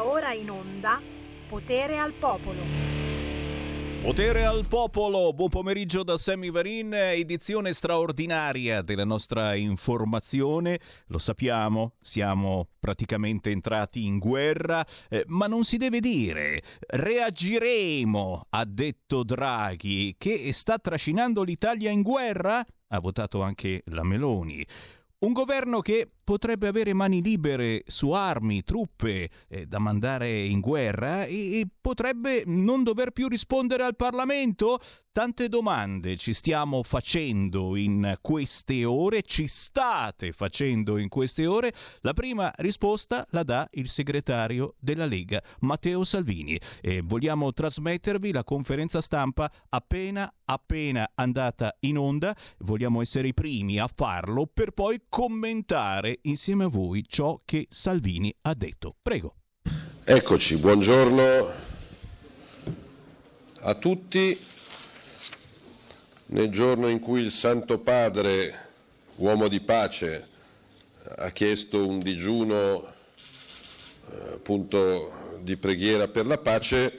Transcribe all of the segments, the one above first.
Ora in onda Potere al Popolo. Potere al popolo, buon pomeriggio da Sammy Varin, edizione straordinaria della nostra informazione. Lo sappiamo, siamo praticamente entrati in guerra, eh, ma non si deve dire. Reagiremo, ha detto Draghi, che sta trascinando l'Italia in guerra? Ha votato anche la Meloni. Un governo che potrebbe avere mani libere su armi, truppe eh, da mandare in guerra e, e potrebbe non dover più rispondere al Parlamento? Tante domande ci stiamo facendo in queste ore, ci state facendo in queste ore. La prima risposta la dà il segretario della Lega, Matteo Salvini. E vogliamo trasmettervi la conferenza stampa appena appena andata in onda. Vogliamo essere i primi a farlo per poi commentare insieme a voi ciò che Salvini ha detto. Prego. Eccoci, buongiorno a tutti. Nel giorno in cui il Santo Padre, uomo di pace, ha chiesto un digiuno eh, appunto di preghiera per la pace,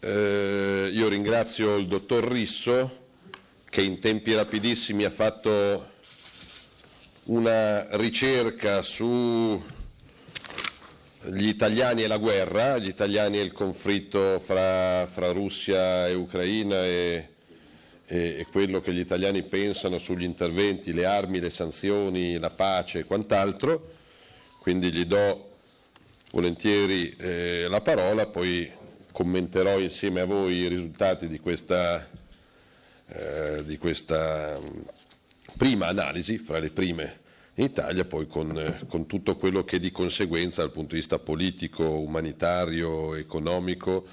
eh, io ringrazio il dottor Risso che in tempi rapidissimi ha fatto una ricerca su gli italiani e la guerra, gli italiani e il conflitto fra, fra Russia e Ucraina e, e, quello che gli italiani pensano sugli interventi, le armi, le sanzioni, la pace e quant'altro. Quindi gli do volentieri eh, la parola, poi commenterò insieme a voi i risultati di questa, eh, di questa prima analisi, fra le prime in Italia, poi con, eh, con, tutto quello che di conseguenza dal punto di vista politico, umanitario, economico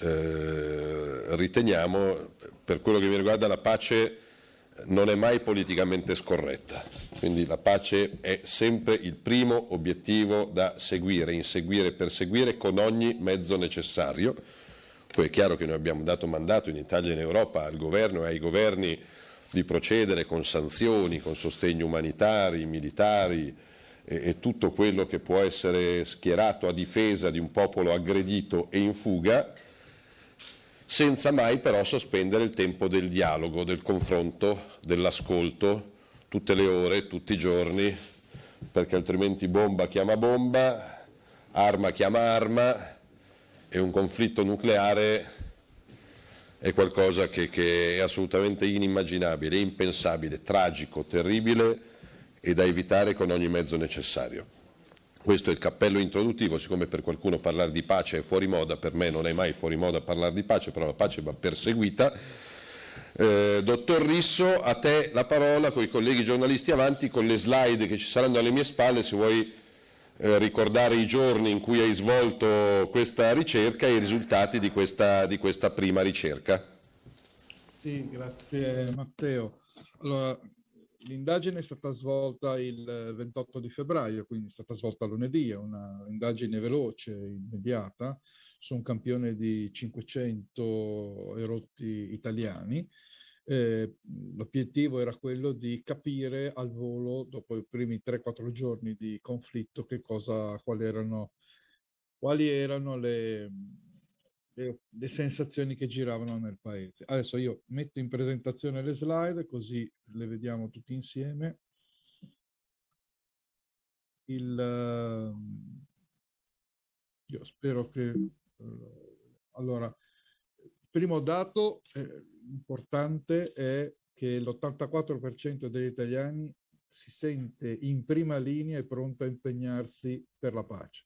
eh, riteniamo, per quello che mi riguarda la pace non è mai politicamente scorretta, quindi la pace è sempre il primo obiettivo da seguire, inseguire e perseguire con ogni mezzo necessario. Poi è chiaro che noi abbiamo dato mandato in Italia e in Europa al governo e ai governi di procedere con sanzioni, con sostegni umanitari, militari e, e tutto quello che può essere schierato a difesa di un popolo aggredito e in fuga, senza mai però sospendere il tempo del dialogo, del confronto, dell'ascolto, tutte le ore, tutti i giorni, perché altrimenti bomba chiama bomba, arma chiama arma e un conflitto nucleare è qualcosa che, che è assolutamente inimmaginabile, impensabile, tragico, terribile e da evitare con ogni mezzo necessario. Questo è il cappello introduttivo, siccome per qualcuno parlare di pace è fuori moda, per me non è mai fuori moda parlare di pace, però la pace va perseguita. Eh, dottor Risso, a te la parola con i colleghi giornalisti avanti, con le slide che ci saranno alle mie spalle, se vuoi eh, ricordare i giorni in cui hai svolto questa ricerca e i risultati di questa, di questa prima ricerca. Sì, grazie Matteo. Allora, l'indagine è stata svolta il 28 di febbraio, quindi è stata svolta lunedì, è un'indagine veloce, immediata, su un campione di 500 erotti italiani. Eh, l'obiettivo era quello di capire al volo, dopo i primi 3-4 giorni di conflitto, cosa, quali erano, quali erano le, le, sensazioni che giravano nel paese. Adesso io metto in presentazione le slide, così le vediamo tutti insieme. Il, uh, io spero che... Allora, il primo dato... Eh, importante è che l'84% degli italiani si sente in prima linea e pronto a impegnarsi per la pace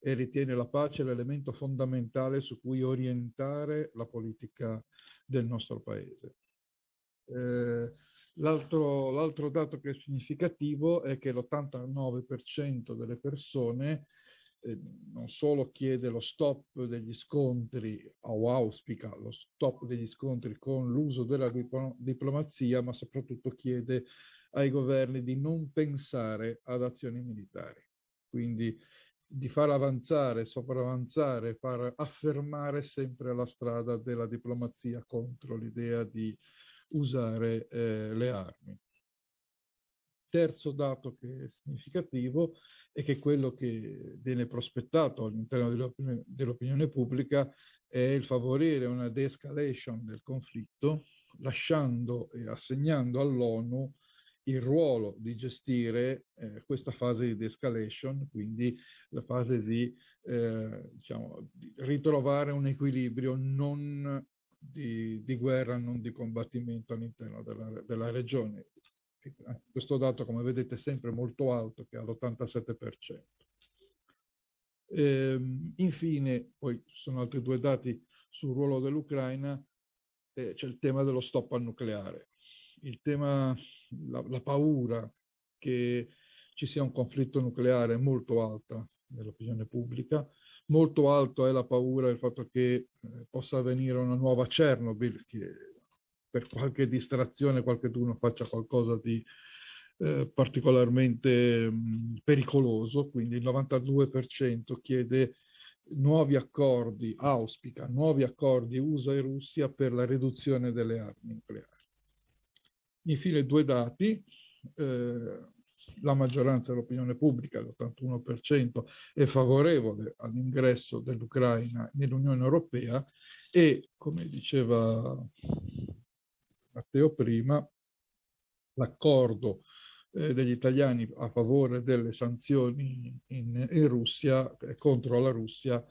e ritiene la pace l'elemento fondamentale su cui orientare la politica del nostro paese. Eh, l'altro, l'altro dato che è significativo è che l'89% delle persone eh, non solo chiede lo stop degli scontri o auspica lo stop degli scontri con l'uso della diplomazia, ma soprattutto chiede ai governi di non pensare ad azioni militari. Quindi di far avanzare, sopravanzare, far affermare sempre la strada della diplomazia contro l'idea di usare eh, le armi. terzo dato che è significativo è che quello che viene prospettato all'interno dell'opinione, dell'opinione pubblica è il favorire una de-escalation del conflitto, lasciando e assegnando all'ONU il ruolo di gestire eh, questa fase di de-escalation, quindi la fase di, eh, diciamo, di ritrovare un equilibrio non di, di, guerra, non di combattimento all'interno della, della regione. Questo dato, come vedete, è sempre molto alto, che è all'87%. Ehm, infine, poi ci sono altri due dati sul ruolo dell'Ucraina, eh, c'è il tema dello stop al nucleare, il tema, la, la paura che ci sia un conflitto nucleare è molto alta nell'opinione pubblica, molto alto è la paura del fatto che eh, possa avvenire una nuova Chernobyl, che per qualche distrazione qualcuno faccia qualcosa di eh, particolarmente mh, pericoloso, quindi il 92% chiede nuovi accordi, auspica nuovi accordi USA e Russia per la riduzione delle armi nucleari. Infine due dati, eh, la maggioranza dell'opinione pubblica, l'81%, è favorevole all'ingresso dell'Ucraina nell'Unione Europea e, come diceva Matteo prima, l'accordo eh, degli italiani a favore delle sanzioni in, in Russia e contro la Russia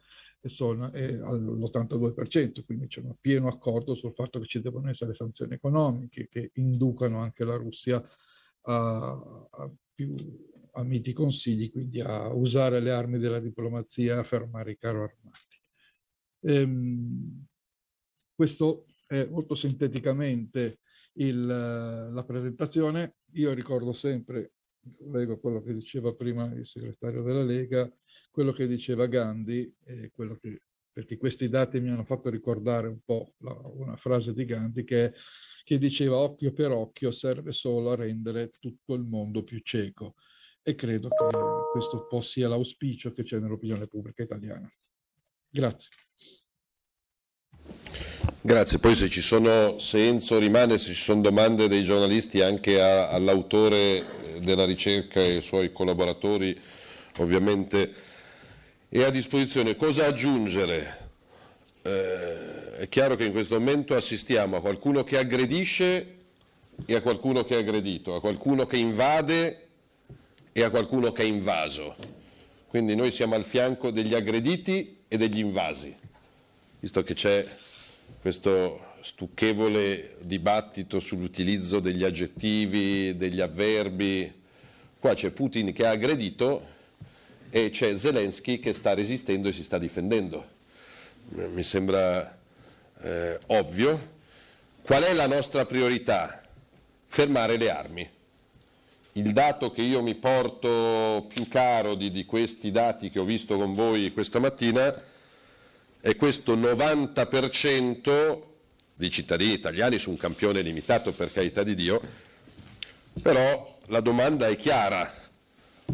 sono eh, all'82%, quindi c'è un pieno accordo sul fatto che ci devono essere sanzioni economiche che inducano anche la Russia a, a più a miti consigli, quindi a usare le armi della diplomazia a fermare i carro armati. Ehm, questo è molto sinteticamente il, la presentazione. Io ricordo sempre, leggo quello che diceva prima il segretario della Lega, quello che diceva Gandhi, che, perché questi dati mi hanno fatto ricordare un po' la, una frase di Gandhi che, che diceva occhio per occhio serve solo a rendere tutto il mondo più cieco. E credo che questo po' sia l'auspicio che c'è nell'opinione pubblica italiana. Grazie. Grazie, poi se ci sono, se Enzo rimane, se ci sono domande dei giornalisti anche a, all'autore della ricerca e ai suoi collaboratori, ovviamente è a disposizione. Cosa aggiungere? Eh, è chiaro che in questo momento assistiamo a qualcuno che aggredisce e a qualcuno che è aggredito, a qualcuno che invade e a qualcuno che è invaso. Quindi noi siamo al fianco degli aggrediti e degli invasi, visto che c'è questo stucchevole dibattito sull'utilizzo degli aggettivi, degli avverbi. Qua c'è Putin che ha aggredito e c'è Zelensky che sta resistendo e si sta difendendo. Mi sembra eh, ovvio. Qual è la nostra priorità? Fermare le armi. Il dato che io mi porto più caro di, di questi dati che ho visto con voi questa mattina e questo 90% di cittadini italiani su un campione limitato per carità di Dio, però la domanda è chiara,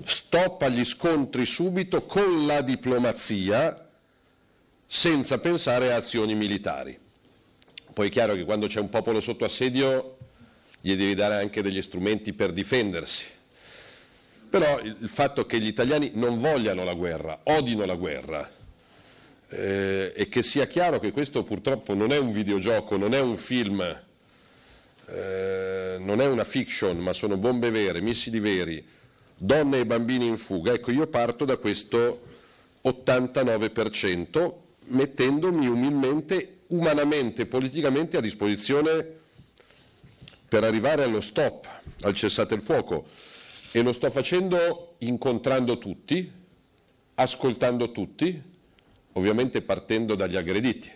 stop agli scontri subito con la diplomazia senza pensare a azioni militari. Poi è chiaro che quando c'è un popolo sotto assedio gli devi dare anche degli strumenti per difendersi. Però il fatto che gli italiani non vogliano la guerra, odino la guerra, eh, e che sia chiaro che questo purtroppo non è un videogioco, non è un film, eh, non è una fiction, ma sono bombe vere, missili veri, donne e bambini in fuga. Ecco, io parto da questo 89%, mettendomi umilmente, umanamente, politicamente a disposizione per arrivare allo stop, al cessate il fuoco. E lo sto facendo incontrando tutti, ascoltando tutti, ovviamente partendo dagli aggrediti.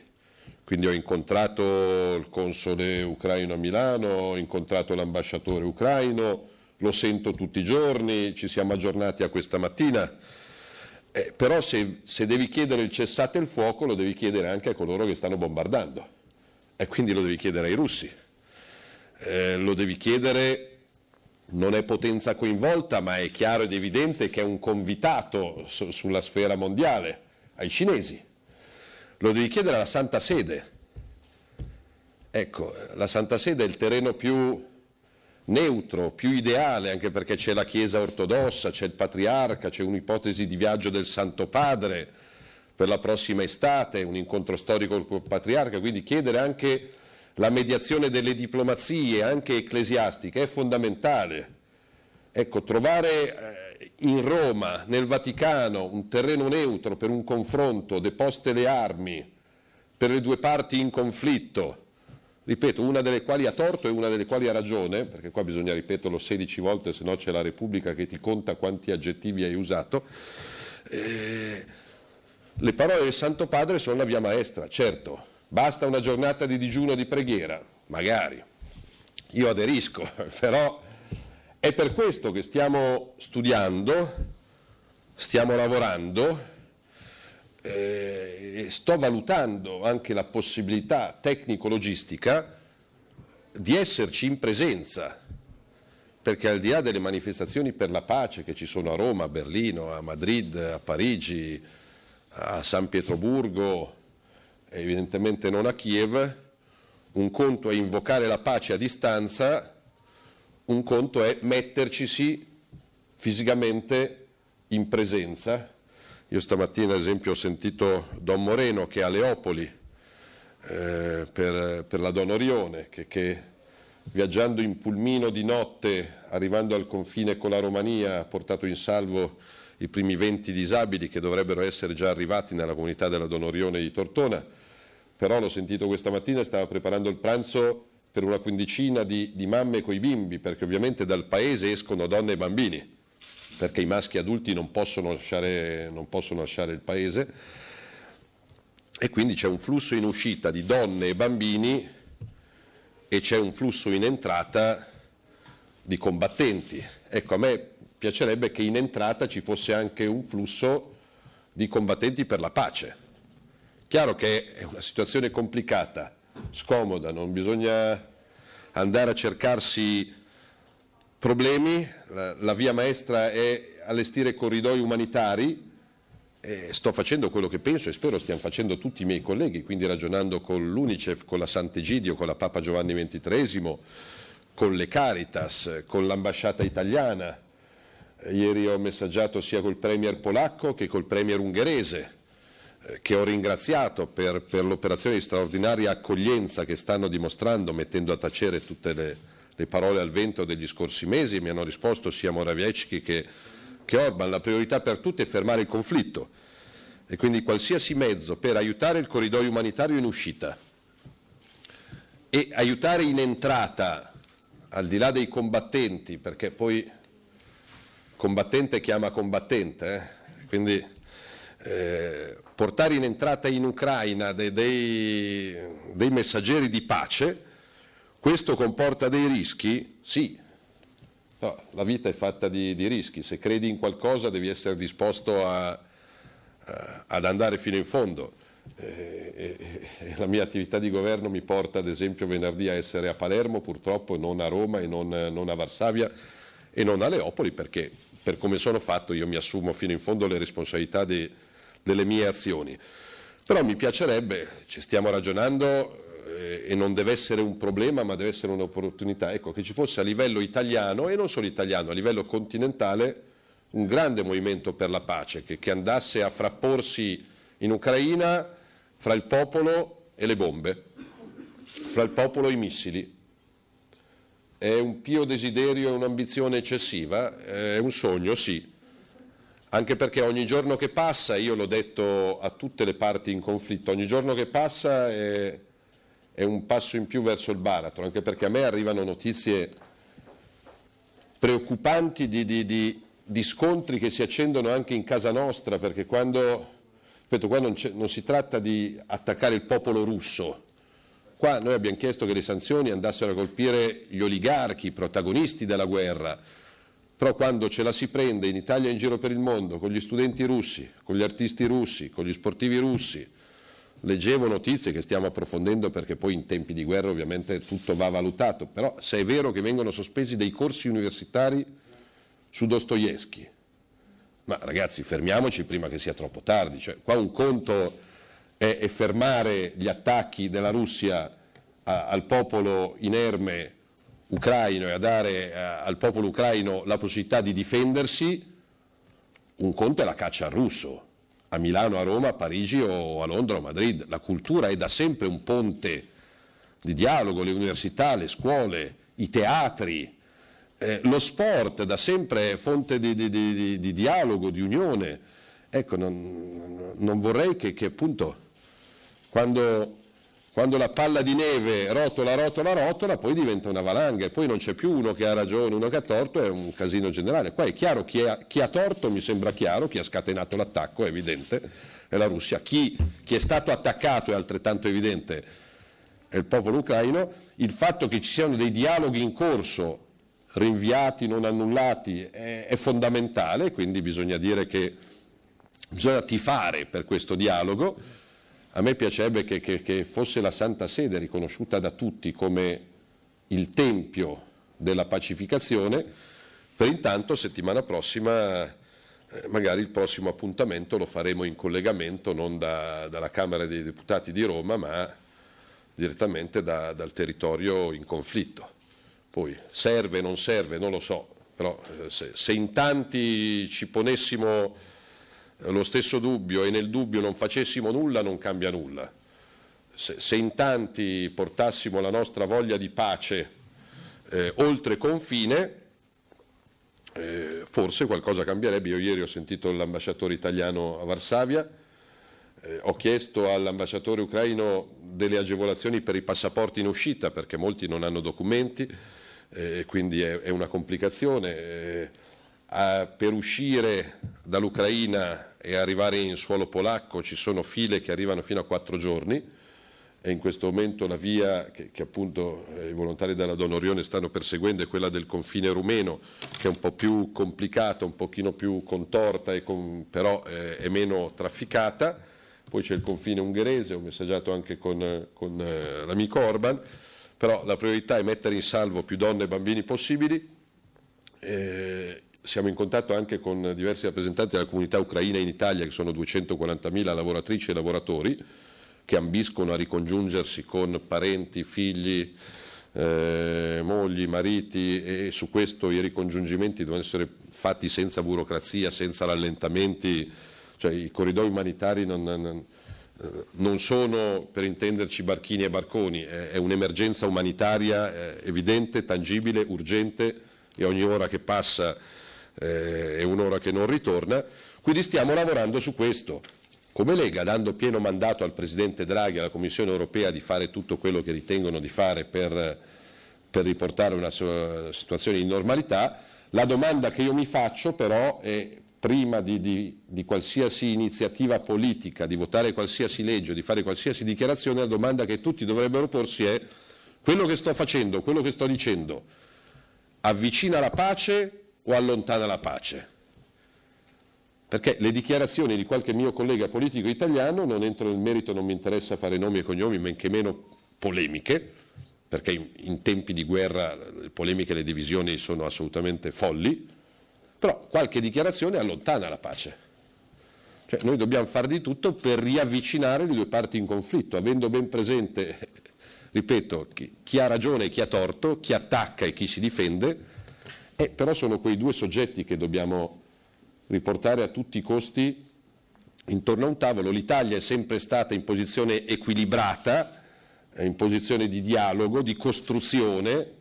Quindi ho incontrato il console ucraino a Milano, ho incontrato l'ambasciatore ucraino, lo sento tutti i giorni, ci siamo aggiornati a questa mattina. Eh, però se, se, devi chiedere il cessate il fuoco lo devi chiedere anche a coloro che stanno bombardando e quindi lo devi chiedere ai russi. Eh, lo devi chiedere, non è potenza coinvolta, ma è chiaro ed evidente che è un convitato su, sulla sfera mondiale ai cinesi, lo devi chiedere alla Santa Sede. Ecco, la Santa Sede è il terreno più neutro, più ideale, anche perché c'è la Chiesa ortodossa, c'è il patriarca, c'è un'ipotesi di viaggio del Santo Padre per la prossima estate, un incontro storico col patriarca, quindi chiedere anche la mediazione delle diplomazie, anche ecclesiastiche, è fondamentale. Ecco, trovare eh, in Roma, nel Vaticano, un terreno neutro per un confronto, deposte le armi per le due parti in conflitto, ripeto, una delle quali ha torto e una delle quali ha ragione, perché qua bisogna ripeterlo 16 volte, se no c'è la Repubblica che ti conta quanti aggettivi hai usato. Eh, le parole del Santo Padre sono la via maestra, certo, basta una giornata di digiuno di preghiera, magari, io aderisco, però è per questo che stiamo studiando, stiamo lavorando eh, sto valutando anche la possibilità tecnico-logistica di esserci in presenza, perché al di là delle manifestazioni per la pace che ci sono a Roma, a Berlino, a Madrid, a Parigi, a San Pietroburgo, evidentemente non a Kiev, un conto è invocare la pace a distanza, un conto è mettercisi fisicamente in presenza io stamattina, ad esempio, ho sentito Don Moreno che a Leopoli, eh, per, per, la Don Orione, che, che, viaggiando in pulmino di notte, arrivando al confine con la Romania, ha portato in salvo i primi 20 disabili che dovrebbero essere già arrivati nella comunità della Don Orione di Tortona. Però l'ho sentito questa mattina, stava preparando il pranzo per una quindicina di, di mamme coi bimbi, perché ovviamente dal paese escono donne e bambini perché i maschi adulti non possono lasciare, non possono lasciare il paese e quindi c'è un flusso in uscita di donne e bambini e c'è un flusso in entrata di combattenti. Ecco, a me piacerebbe che in entrata ci fosse anche un flusso di combattenti per la pace. Chiaro che è una situazione complicata, scomoda, non bisogna andare a cercarsi problemi, la, la via maestra è allestire corridoi umanitari, eh, sto facendo quello che penso e spero stiano facendo tutti i miei colleghi, quindi ragionando con l'Unicef, con la Sant'Egidio, con la Papa Giovanni XXIII, con le Caritas, con l'ambasciata italiana. Ieri ho messaggiato sia col Premier polacco che col Premier ungherese, che ho ringraziato per, per l'operazione di straordinaria accoglienza che stanno dimostrando, mettendo a tacere tutte le, le parole al vento degli scorsi mesi, mi hanno risposto sia Morawiecki che, che Orban, la priorità per tutti è fermare il conflitto e quindi qualsiasi mezzo per aiutare il corridoio umanitario in uscita e aiutare in entrata, al di là dei combattenti, perché poi combattente chiama combattente, eh? quindi eh, portare in entrata in Ucraina dei, dei, dei messaggeri di pace questo comporta dei rischi? Sì, no, la vita è fatta di, di, rischi, se credi in qualcosa devi essere disposto a, a, ad andare fino in fondo. Eh, eh, la mia attività di governo mi porta ad esempio venerdì a essere a Palermo, purtroppo non a Roma e non, non a Varsavia e non a Leopoli perché per come sono fatto io mi assumo fino in fondo le responsabilità di, delle mie azioni. Però mi piacerebbe, ci stiamo ragionando, eh, e non deve essere un problema ma deve essere un'opportunità, ecco, che ci fosse a livello italiano e non solo italiano, a livello continentale un grande movimento per la pace che, che andasse a frapporsi in Ucraina fra il popolo e le bombe, fra il popolo e i missili. È un pio desiderio, è un'ambizione eccessiva, è un sogno, sì, anche perché ogni giorno che passa, io l'ho detto a tutte le parti in conflitto, ogni giorno che passa è, è un passo in più verso il baratro, anche perché a me arrivano notizie preoccupanti di, di, di, di scontri che si accendono anche in casa nostra, perché quando, ripeto, qua non, non si tratta di attaccare il popolo russo, Qua noi abbiamo chiesto che le sanzioni andassero a colpire gli oligarchi, i protagonisti della guerra, però quando ce la si prende in Italia e in giro per il mondo, con gli studenti russi, con gli artisti russi, con gli sportivi russi, leggevo notizie che stiamo approfondendo perché poi in tempi di guerra ovviamente tutto va valutato, però se è vero che vengono sospesi dei corsi universitari su Dostoevsky, ma ragazzi fermiamoci prima che sia troppo tardi, cioè, qua un conto è, fermare gli attacchi della Russia al popolo inerme ucraino e a dare eh, al popolo ucraino la possibilità di difendersi, un conto è la caccia al russo, a Milano, a Roma, a Parigi o a Londra o a Madrid. La cultura è da sempre un ponte di dialogo, le università, le scuole, i teatri, eh, lo sport da sempre è fonte di, di, di, di dialogo, di unione. Ecco, non, non vorrei che, che appunto quando quando la palla di neve rotola, rotola, rotola, poi diventa una valanga e poi non c'è più uno che ha ragione, uno che ha torto, è un casino generale. Qua è chiaro chi, ha, chi ha torto, mi sembra chiaro, chi ha scatenato l'attacco è evidente, è la Russia. Chi, chi è stato attaccato è altrettanto evidente, è il popolo ucraino. Il fatto che ci siano dei dialoghi in corso, rinviati, non annullati, è, fondamentale, quindi bisogna dire che bisogna tifare per questo dialogo a me piacerebbe che, che, che fosse la Santa Sede riconosciuta da tutti come il tempio della pacificazione, per intanto settimana prossima eh, magari il prossimo appuntamento lo faremo in collegamento non da, dalla Camera dei Deputati di Roma ma direttamente da, dal territorio in conflitto. Poi serve, non serve, non lo so, però eh, se, se in tanti ci ponessimo lo stesso dubbio e nel dubbio non facessimo nulla non cambia nulla. Se, se in tanti portassimo la nostra voglia di pace eh, oltre confine, eh, forse qualcosa cambierebbe. Io ieri ho sentito l'ambasciatore italiano a Varsavia, eh, ho chiesto all'ambasciatore ucraino delle agevolazioni per i passaporti in uscita perché molti non hanno documenti, eh, quindi è, è, una complicazione. Eh, a, per uscire dall'Ucraina e arrivare in suolo polacco ci sono file che arrivano fino a quattro giorni e in questo momento la via che, che appunto eh, i volontari della Donorione stanno perseguendo è quella del confine rumeno che è un po' più complicata, un pochino più contorta con, però eh, è meno trafficata, poi c'è il confine ungherese, ho messaggiato anche con, con eh, l'amico Orban, però la priorità è mettere in salvo più donne e bambini possibili eh, siamo in contatto anche con diversi rappresentanti della comunità ucraina in Italia, che sono 240.000 lavoratrici e lavoratori, che ambiscono a ricongiungersi con parenti, figli, eh, mogli, mariti e su questo i ricongiungimenti devono essere fatti senza burocrazia, senza rallentamenti, cioè i corridoi umanitari non, non, non sono per intenderci barchini e barconi, è, è un'emergenza umanitaria eh, evidente, tangibile, urgente e ogni ora che passa eh, è un'ora che non ritorna, quindi stiamo lavorando su questo. Come Lega, dando pieno mandato al Presidente Draghi e alla Commissione europea di fare tutto quello che ritengono di fare per, per riportare una situazione di normalità, la domanda che io mi faccio però è prima di, di, di, qualsiasi iniziativa politica, di votare qualsiasi legge, di fare qualsiasi dichiarazione, la domanda che tutti dovrebbero porsi è quello che sto facendo, quello che sto dicendo, avvicina la pace o allontana la pace. Perché le dichiarazioni di qualche mio collega politico italiano, non entro nel merito, non mi interessa fare nomi e cognomi, men che meno polemiche, perché in, in tempi di guerra le polemiche e le divisioni sono assolutamente folli, però qualche dichiarazione allontana la pace. Cioè noi dobbiamo fare di tutto per riavvicinare le due parti in conflitto, avendo ben presente, ripeto, chi, chi ha ragione e chi ha torto, chi attacca e chi si difende, eh, però sono quei due soggetti che dobbiamo riportare a tutti i costi intorno a un tavolo. L'Italia è sempre stata in posizione equilibrata, in posizione di dialogo, di costruzione,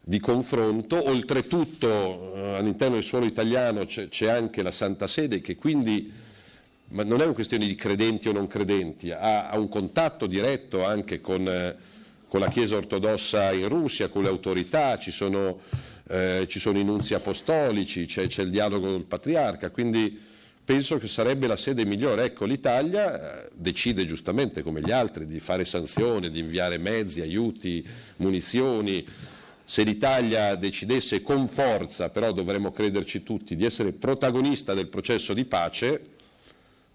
di confronto. Oltretutto eh, all'interno del suolo italiano c'è, c'è, anche la Santa Sede che quindi, ma non è una questione di credenti o non credenti, ha, ha un contatto diretto anche con, eh, con la Chiesa ortodossa in Russia, con le autorità, ci sono eh, ci sono i nunzi apostolici, c'è, c'è, il dialogo col patriarca, quindi penso che sarebbe la sede migliore. Ecco, l'Italia eh, decide giustamente come gli altri di fare sanzioni, di inviare mezzi, aiuti, munizioni. Se l'Italia decidesse con forza, però dovremmo crederci tutti, di essere protagonista del processo di pace,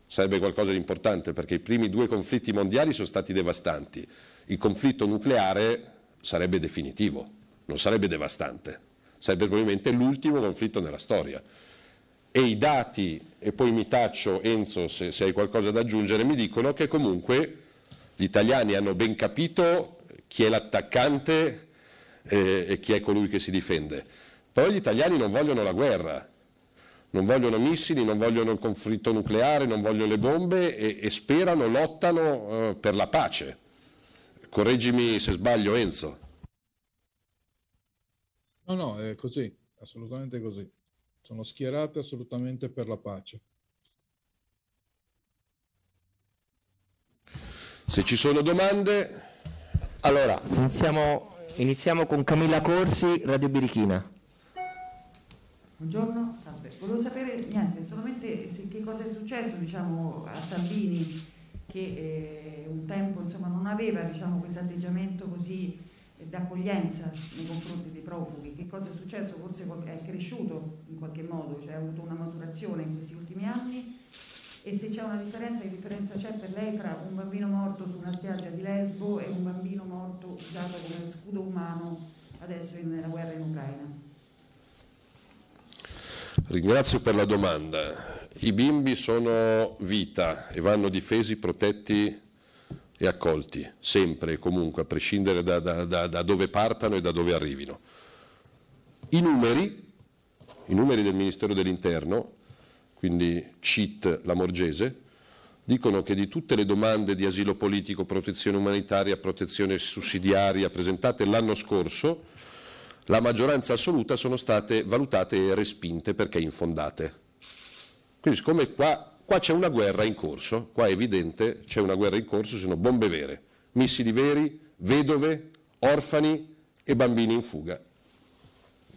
sarebbe qualcosa di importante perché i primi due conflitti mondiali sono stati devastanti. Il conflitto nucleare sarebbe definitivo, non sarebbe devastante sarebbe probabilmente l'ultimo conflitto nella storia. E i dati, e poi mi taccio Enzo se, se hai qualcosa da aggiungere, mi dicono che comunque gli italiani hanno ben capito chi è l'attaccante e, e chi è colui che si difende. Però gli italiani non vogliono la guerra, non vogliono missili, non vogliono il conflitto nucleare, non vogliono le bombe e, e sperano, lottano eh, per la pace. Correggimi se sbaglio Enzo. No, no, è così, assolutamente così. Sono schierate assolutamente per la pace. Se ci sono domande... Allora, iniziamo, iniziamo con Camilla Corsi, Radio Birichina. Buongiorno, salve. Volevo sapere niente, solamente se, che cosa è successo diciamo, a Salvini che eh, un tempo insomma, non aveva diciamo, questo atteggiamento così d'accoglienza nei confronti dei profughi. Che cosa è successo? Forse è cresciuto in qualche modo, cioè ha avuto una maturazione in questi ultimi anni e se c'è una differenza, che differenza c'è per lei tra un bambino morto su una spiaggia di Lesbo e un bambino morto usato come scudo umano adesso nella guerra in Ucraina? Ringrazio per la domanda. I bimbi sono vita e vanno difesi, protetti e accolti, sempre e comunque, a prescindere da, da, da, da, dove partano e da dove arrivino. I numeri, i numeri del Ministero dell'Interno, quindi CIT Lamorgese, dicono che di tutte le domande di asilo politico, protezione umanitaria, protezione sussidiaria presentate l'anno scorso, la maggioranza assoluta sono state valutate e respinte perché infondate. Quindi siccome qua, qua c'è una guerra in corso, qua è evidente c'è una guerra in corso, sono bombe vere, missili veri, vedove, orfani e bambini in fuga.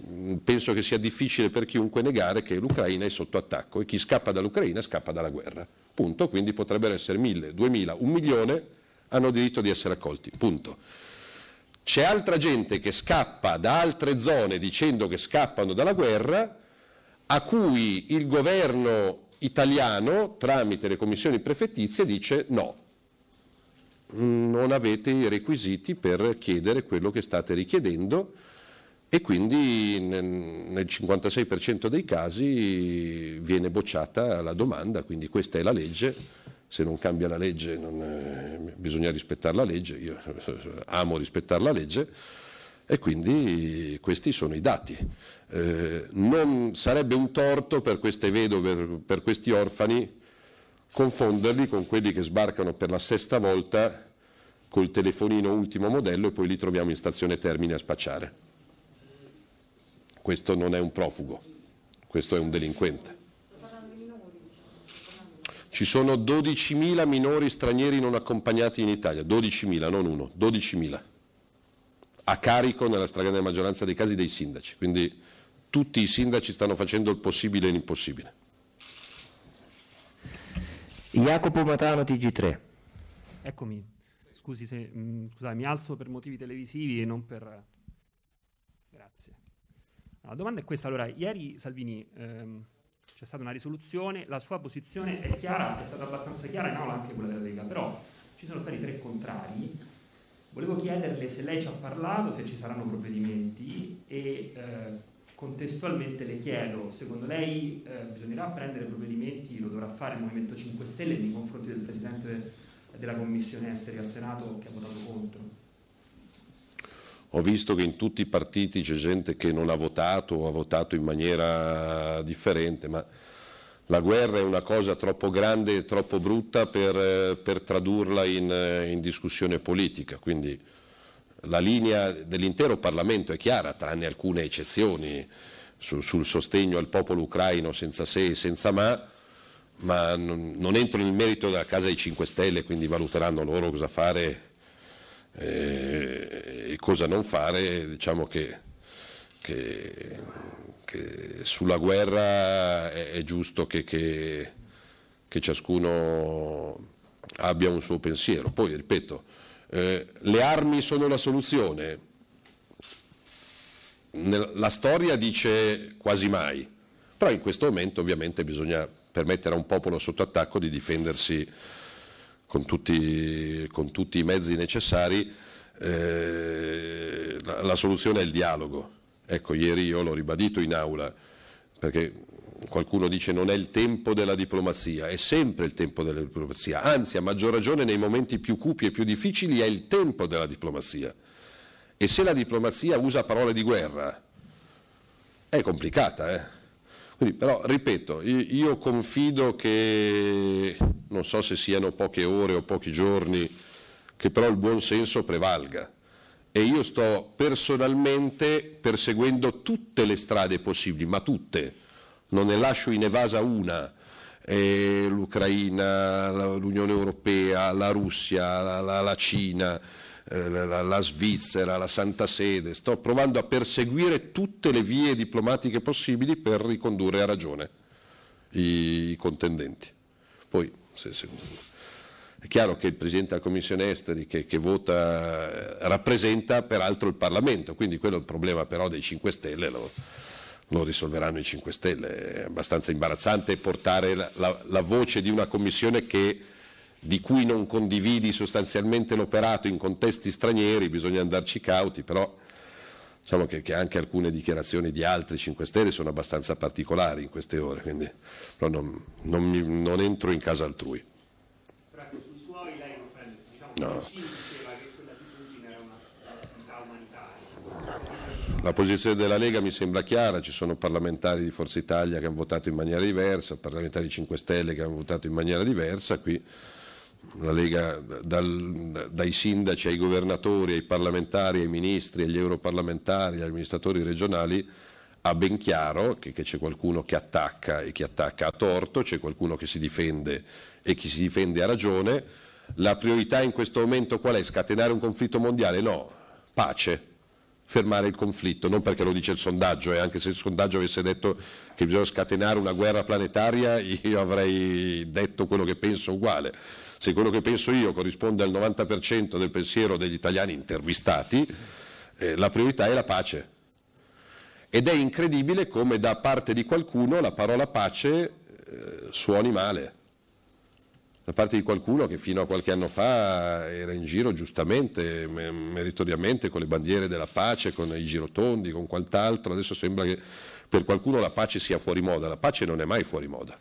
Mm, penso che sia difficile per chiunque negare che l'Ucraina è sotto attacco e chi scappa dall'Ucraina scappa dalla guerra. Punto. Quindi potrebbero essere mille, duemila, un milione hanno diritto di essere accolti. Punto. C'è altra gente che scappa da altre zone dicendo che scappano dalla guerra, a cui il governo italiano, tramite le commissioni prefettizie, dice no, non avete i requisiti per chiedere quello che state richiedendo e quindi nel 56% dei casi viene bocciata la domanda, quindi questa è la legge. Se non cambia la legge non, eh, bisogna rispettare la legge, io amo rispettare la legge e quindi questi sono i dati. Eh, non sarebbe un torto per queste vedove, per, questi orfani, confonderli con quelli che sbarcano per la sesta volta col telefonino ultimo modello e poi li troviamo in stazione Termine a spacciare. Questo non è un profugo, questo è un delinquente. Ci sono 12.000 minori stranieri non accompagnati in Italia, 12.000, non uno, 12.000, a carico nella stragrande maggioranza dei casi dei sindaci, quindi tutti i sindaci stanno facendo il possibile e l'impossibile. Jacopo Matano, TG3. Eccomi, scusi se mh, mm, scusate, mi alzo per motivi televisivi e non per... Grazie. La domanda è questa, allora, ieri Salvini... Ehm, c'è stata una risoluzione, la sua posizione è chiara, è stata abbastanza chiara in aula anche quella della Lega, però ci sono stati tre contrari. Volevo chiederle se lei ci ha parlato, se ci saranno provvedimenti e eh, contestualmente le chiedo, secondo lei eh, bisognerà prendere provvedimenti, lo dovrà fare il Movimento 5 Stelle nei confronti del Presidente della Commissione Esteri al Senato che ha votato contro? Ho visto che in tutti i partiti c'è gente che non ha votato o ha votato in maniera differente, ma la guerra è una cosa troppo grande e troppo brutta per, per tradurla in, in, discussione politica. Quindi la linea dell'intero Parlamento è chiara, tranne alcune eccezioni su, sul sostegno al popolo ucraino senza se e senza ma, ma non, non entro nel merito della Casa dei 5 Stelle, quindi valuteranno loro cosa fare eh, cosa non fare, diciamo che, che, che sulla guerra è, è giusto che, che, ciascuno abbia un suo pensiero. Poi, ripeto, eh, le armi sono la soluzione. La storia dice quasi mai, però in questo momento ovviamente bisogna permettere a un popolo sotto attacco di difendersi con tutti, con tutti i mezzi necessari, eh, la, la, soluzione è il dialogo. Ecco, ieri io l'ho ribadito in aula, perché qualcuno dice non è il tempo della diplomazia, è sempre il tempo della diplomazia, anzi a maggior ragione nei momenti più cupi e più difficili è il tempo della diplomazia. E se la diplomazia usa parole di guerra, è complicata, eh? Quindi, però, ripeto, io, confido che, non so se siano poche ore o pochi giorni, che però il buon senso prevalga. E io sto personalmente perseguendo tutte le strade possibili, ma tutte, non ne lascio in evasa una, eh, l'Ucraina, l'Unione Europea, la Russia, la, la, la Cina, eh, la, la, Svizzera, la Santa Sede, sto provando a perseguire tutte le vie diplomatiche possibili per ricondurre a ragione i, contendenti. Poi, se, se, è chiaro che il Presidente della Commissione Esteri che, che, vota eh, rappresenta peraltro il Parlamento, quindi quello è il problema però dei 5 Stelle, lo, lo risolveranno i 5 Stelle. È abbastanza imbarazzante portare la, la, la voce di una Commissione che, di cui non condividi sostanzialmente l'operato in contesti stranieri, bisogna andarci cauti, però diciamo che, che, anche alcune dichiarazioni di altri 5 Stelle sono abbastanza particolari in queste ore, quindi non, non, mi, non entro in casa altrui. Ecco, sui suoi lei non prende, diciamo, No. La posizione della Lega mi sembra chiara, ci sono parlamentari di Forza Italia che hanno votato in maniera diversa, parlamentari di 5 Stelle che hanno votato in maniera diversa, qui la Lega dal, dai sindaci ai governatori, ai parlamentari, ai ministri, agli europarlamentari, agli amministratori regionali ha ben chiaro che, che c'è qualcuno che attacca e chi attacca a torto, c'è qualcuno che si difende e chi si difende a ragione. La priorità in questo momento qual è? Scatenare un conflitto mondiale? No, pace, fermare il conflitto, non perché lo dice il sondaggio, e anche se il sondaggio avesse detto che bisogna scatenare una guerra planetaria, io avrei detto quello che penso uguale. Se quello che penso io corrisponde al 90% del pensiero degli italiani intervistati, eh, la priorità è la pace. Ed è incredibile come da parte di qualcuno la parola pace eh, suoni male. Da parte di qualcuno che fino a qualche anno fa era in giro giustamente, me- meritoriamente, con le bandiere della pace, con i girotondi, con quant'altro, adesso sembra che per qualcuno la pace sia fuori moda. La pace non è mai fuori moda.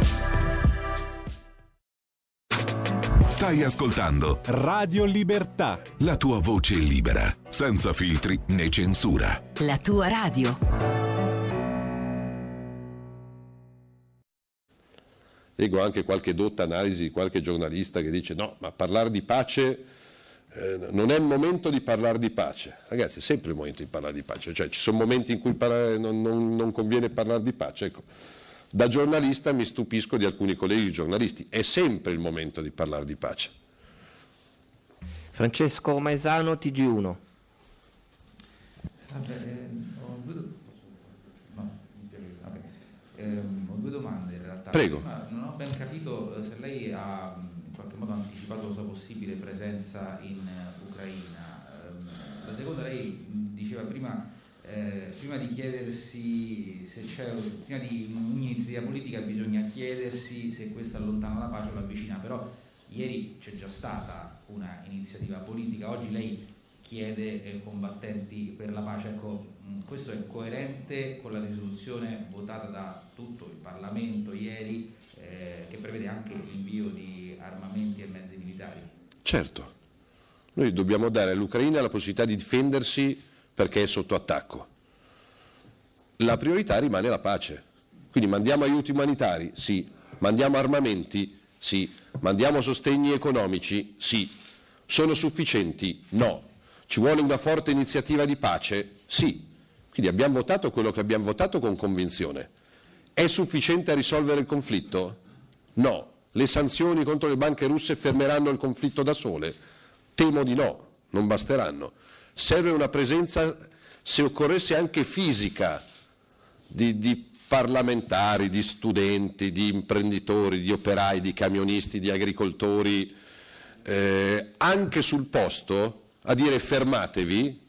Stai ascoltando Radio Libertà. la tua voce libera, senza filtri né censura. La tua radio. Leggo anche qualche dotta analisi di qualche giornalista che dice no, ma parlare di pace eh, non è il momento di parlare di pace. Ragazzi, è sempre il momento di parlare di pace, cioè ci sono momenti in cui parlare- non, non- non conviene parlare di pace. Ecco, da giornalista mi stupisco di alcuni colleghi giornalisti, è sempre il momento di parlare di pace. Francesco Maesano, TG1. Salve, ehm, ho, due do- no, vabbè. Ehm, ho due domande in realtà. Prego. Prima non ho ben capito eh, se lei ha in qualche modo anticipato la sua possibile presenza in eh, Ucraina. Ehm, la seconda, lei diceva prima, eh, prima di chiedersi se c'è, prima di ogni iniziativa politica bisogna chiedersi se questa allontana la pace o la avvicina, però ieri c'è già stata una iniziativa politica, oggi lei chiede eh, combattenti per la pace. Ecco, mh, questo è coerente con la risoluzione votata da tutto il Parlamento ieri eh, che prevede anche l'invio di armamenti e mezzi militari. Certo, noi dobbiamo dare all'Ucraina la possibilità di difendersi perché è sotto attacco. La priorità rimane la pace. Quindi mandiamo aiuti umanitari? Sì. Mandiamo armamenti? Sì. Mandiamo sostegni economici? Sì. Sono sufficienti? No. Ci vuole una forte iniziativa di pace? Sì. Quindi abbiamo votato quello che abbiamo votato con convinzione. È sufficiente a risolvere il conflitto? No. Le sanzioni contro le banche russe fermeranno il conflitto da sole? Temo di no, non basteranno. Serve una presenza, se occorresse anche fisica, di, di parlamentari, di studenti, di imprenditori, di operai, di camionisti, di agricoltori, eh, anche sul posto, a dire fermatevi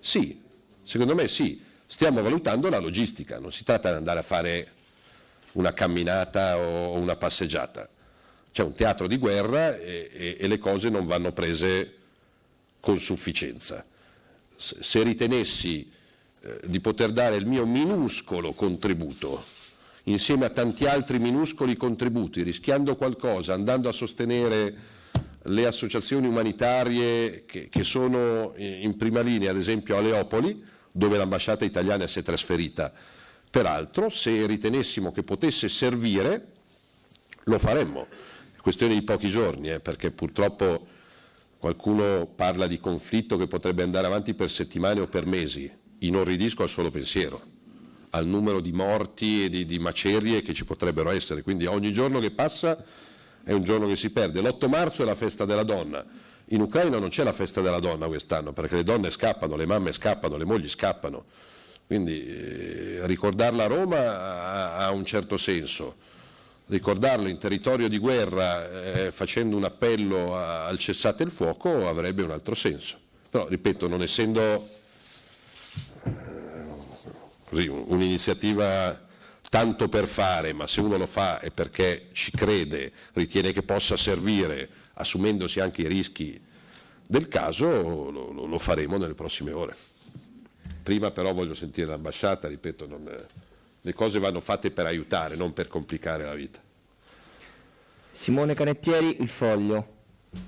Sì, secondo me sì. Stiamo valutando la logistica, non si tratta di andare a fare una camminata o una passeggiata. C'è un teatro di guerra e, e, e le cose non vanno prese con sufficienza. Se ritenessi eh, di poter dare il mio minuscolo contributo insieme a tanti altri minuscoli contributi, rischiando qualcosa, andando a sostenere le associazioni umanitarie che, che sono in prima linea, ad esempio a Leopoli, dove l'ambasciata italiana si è trasferita. Peraltro, se ritenessimo che potesse servire, lo faremmo. È questione di pochi giorni, eh, perché purtroppo qualcuno parla di conflitto che potrebbe andare avanti per settimane o per mesi. Inorridisco al solo pensiero al numero di morti e di, di macerie che ci potrebbero essere. Quindi ogni giorno che passa è un giorno che si perde. L'8 marzo è la festa della donna. In Ucraina non c'è la festa della donna quest'anno perché le donne scappano, le mamme scappano, le mogli scappano. Quindi eh, ricordarla a Roma ha, ha, un certo senso. Ricordarlo in territorio di guerra eh, facendo un appello a, al cessate il fuoco avrebbe un altro senso. Però, ripeto, non essendo così, un'iniziativa tanto per fare, ma se uno lo fa è perché ci crede, ritiene che possa servire, assumendosi anche i rischi del caso, lo, lo faremo nelle prossime ore. Prima però voglio sentire l'ambasciata, ripeto, non, le cose vanno fatte per aiutare, non per complicare la vita. Simone Canettieri, Il Foglio.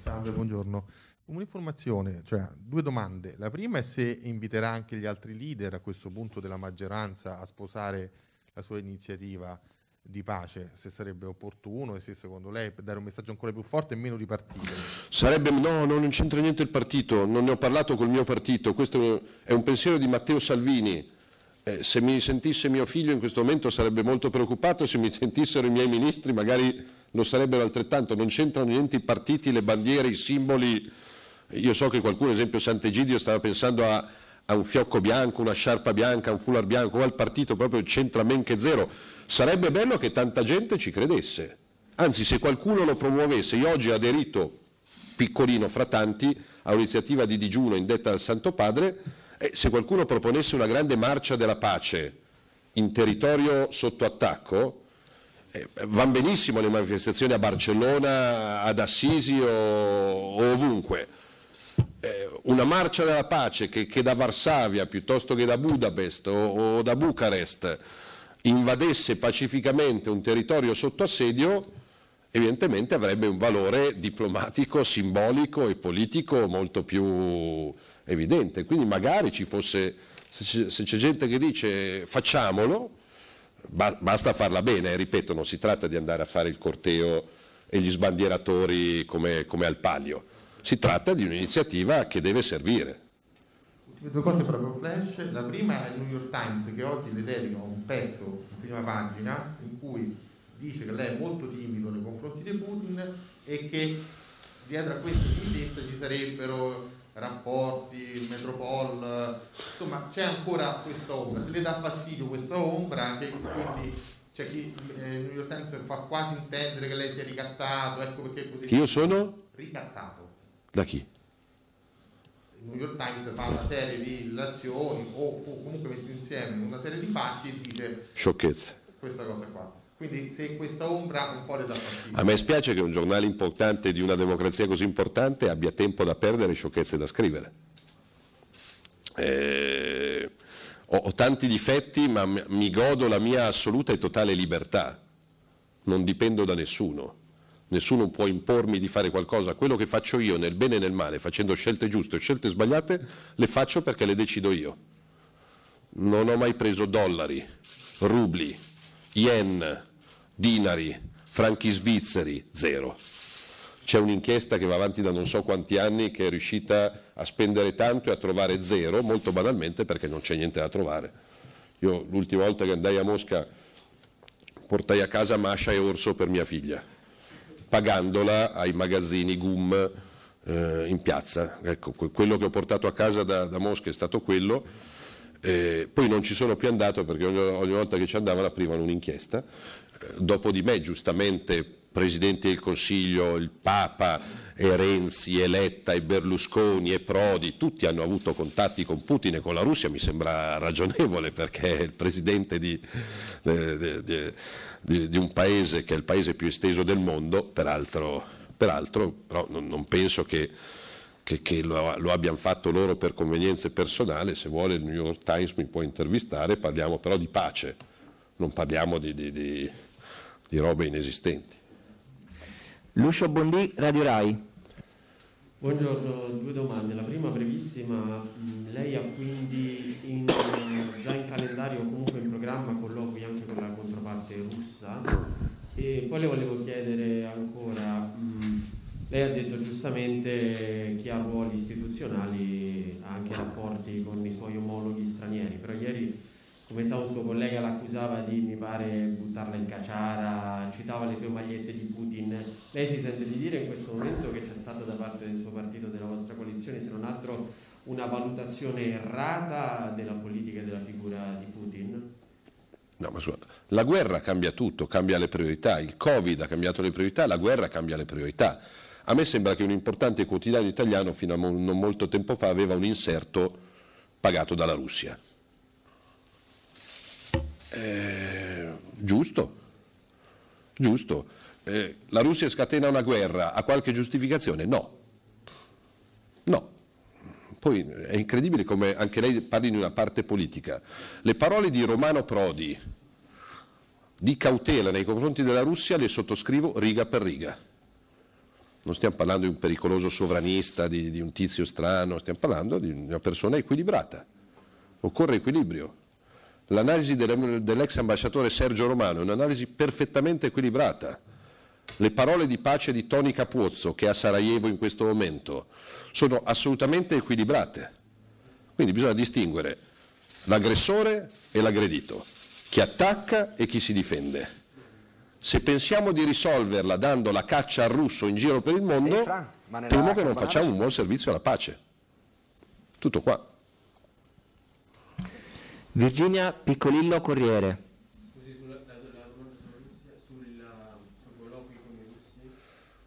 Salve, buongiorno. Un'informazione, cioè due domande. La prima è se inviterà anche gli altri leader a questo punto della maggioranza a sposare la sua iniziativa di pace, se sarebbe opportuno e se secondo lei per dare un messaggio ancora più forte e meno di partito. Sarebbe, no, non c'entra niente il partito, non ne ho parlato col mio partito, questo è un pensiero di Matteo Salvini. Eh, se mi sentisse mio figlio in questo momento sarebbe molto preoccupato, se mi sentissero i miei ministri magari lo sarebbero altrettanto, non c'entrano niente i partiti, le bandiere, i simboli io so che qualcuno, ad esempio Sant'Egidio, stava pensando a, a, un fiocco bianco, una sciarpa bianca, un foulard bianco, al partito proprio c'entra men che zero. Sarebbe bello che tanta gente ci credesse. Anzi, se qualcuno lo promuovesse, io oggi ho aderito, piccolino fra tanti, a un'iniziativa di digiuno indetta dal Santo Padre, e se qualcuno proponesse una grande marcia della pace in territorio sotto attacco, eh, vanno benissimo le manifestazioni a Barcellona, ad Assisi o, o ovunque. Eh, una marcia della pace che, che, da Varsavia piuttosto che da Budapest o, o da Bucarest invadesse pacificamente un territorio sotto assedio, evidentemente avrebbe un valore diplomatico, simbolico e politico molto più evidente. Quindi magari ci fosse, se c'è gente che dice facciamolo, basta farla bene, ripeto, non si tratta di andare a fare il corteo e gli sbandieratori come, come al palio si tratta di un'iniziativa che deve servire. Due cose proprio flash. La prima è il New York Times che oggi le dedica un pezzo prima pagina in cui dice che lei è molto timido nei confronti di Putin e che dietro a questa timidezza ci sarebbero rapporti, il Metropol, insomma c'è ancora questa ombra, se le dà fastidio questa ombra, che quindi c'è chi eh, New York Times fa quasi intendere che lei sia ricattato, ecco perché così. Io sono? Ricattato. Da chi? Il New York Times fa una serie di relazioni o comunque mette insieme una serie di fatti e dice sciocchezze. Questa cosa qua. Quindi se questa ombra un po' le dà fastidio. A me spiace che un giornale importante di una democrazia così importante abbia tempo da perdere e sciocchezze da scrivere. Eh, ho, ho tanti difetti ma mi godo la mia assoluta e totale libertà. Non dipendo da nessuno nessuno può impormi di fare qualcosa, quello che faccio io nel bene e nel male, facendo scelte giuste o scelte sbagliate, le faccio perché le decido io. Non ho mai preso dollari, rubli, yen, dinari, franchi svizzeri, zero. C'è un'inchiesta che va avanti da non so quanti anni che è riuscita a spendere tanto e a trovare zero, molto banalmente perché non c'è niente da trovare. Io l'ultima volta che andai a Mosca portai a casa Masha e Orso per mia figlia pagandola ai magazzini GUM eh, in piazza. Ecco, quello che ho portato a casa da, da Mosca è stato quello. Eh, poi non ci sono più andato perché ogni, ogni volta che ci andavano aprivano un'inchiesta. Eh, dopo di me, giustamente, Presidente del Consiglio, il Papa, e Renzi, e Letta, e Berlusconi, e Prodi, tutti hanno avuto contatti con Putin e con la Russia, mi sembra ragionevole perché è il Presidente di, di, di, di un paese che è il paese più esteso del mondo, peraltro, peraltro però non, non penso che che, che lo, lo, abbiano fatto loro per convenienze personali, se vuole il New York Times mi può intervistare, parliamo però di pace, non parliamo di, di, di, di robe inesistenti. Lucio Bondi, Radio Rai. Buongiorno, due domande. La prima brevissima, lei ha quindi in, già in calendario o comunque in programma colloqui anche con la controparte russa e poi le volevo chiedere ancora, lei ha detto giustamente chi ha ruoli istituzionali ha anche rapporti con i suoi omologhi stranieri, però ieri, come sa un suo collega, l'accusava di, mi pare, buttarla in caciara, citava le sue magliette di Putin. Lei si sente di dire in questo momento che c'è stata da parte del suo partito, della vostra coalizione, se non altro una valutazione errata della politica e della figura di Putin? No, ma scusa, la guerra cambia tutto, cambia le priorità, il Covid ha cambiato le priorità, la guerra cambia le priorità. A me sembra che un importante quotidiano italiano fino a non molto tempo fa aveva un inserto pagato dalla Russia. Eh, giusto, giusto. Eh, la Russia scatena una guerra, ha qualche giustificazione? No. No. Poi è incredibile come anche lei parli di una parte politica. Le parole di Romano Prodi di cautela nei confronti della Russia le sottoscrivo riga per riga non stiamo parlando di un pericoloso sovranista, di, di un tizio strano, stiamo parlando di una persona equilibrata. Occorre equilibrio. L'analisi dell'ex ambasciatore Sergio Romano è un'analisi perfettamente equilibrata. Le parole di pace di Tony Capuozzo, che è a Sarajevo in questo momento, sono assolutamente equilibrate. Quindi bisogna distinguere l'aggressore e l'aggredito, chi attacca e chi si difende. Se pensiamo di risolverla dando la caccia al russo in giro per il mondo, eh, temo che non facciamo un buon servizio alla pace. Tutto qua. Virginia Piccolillo Corriere.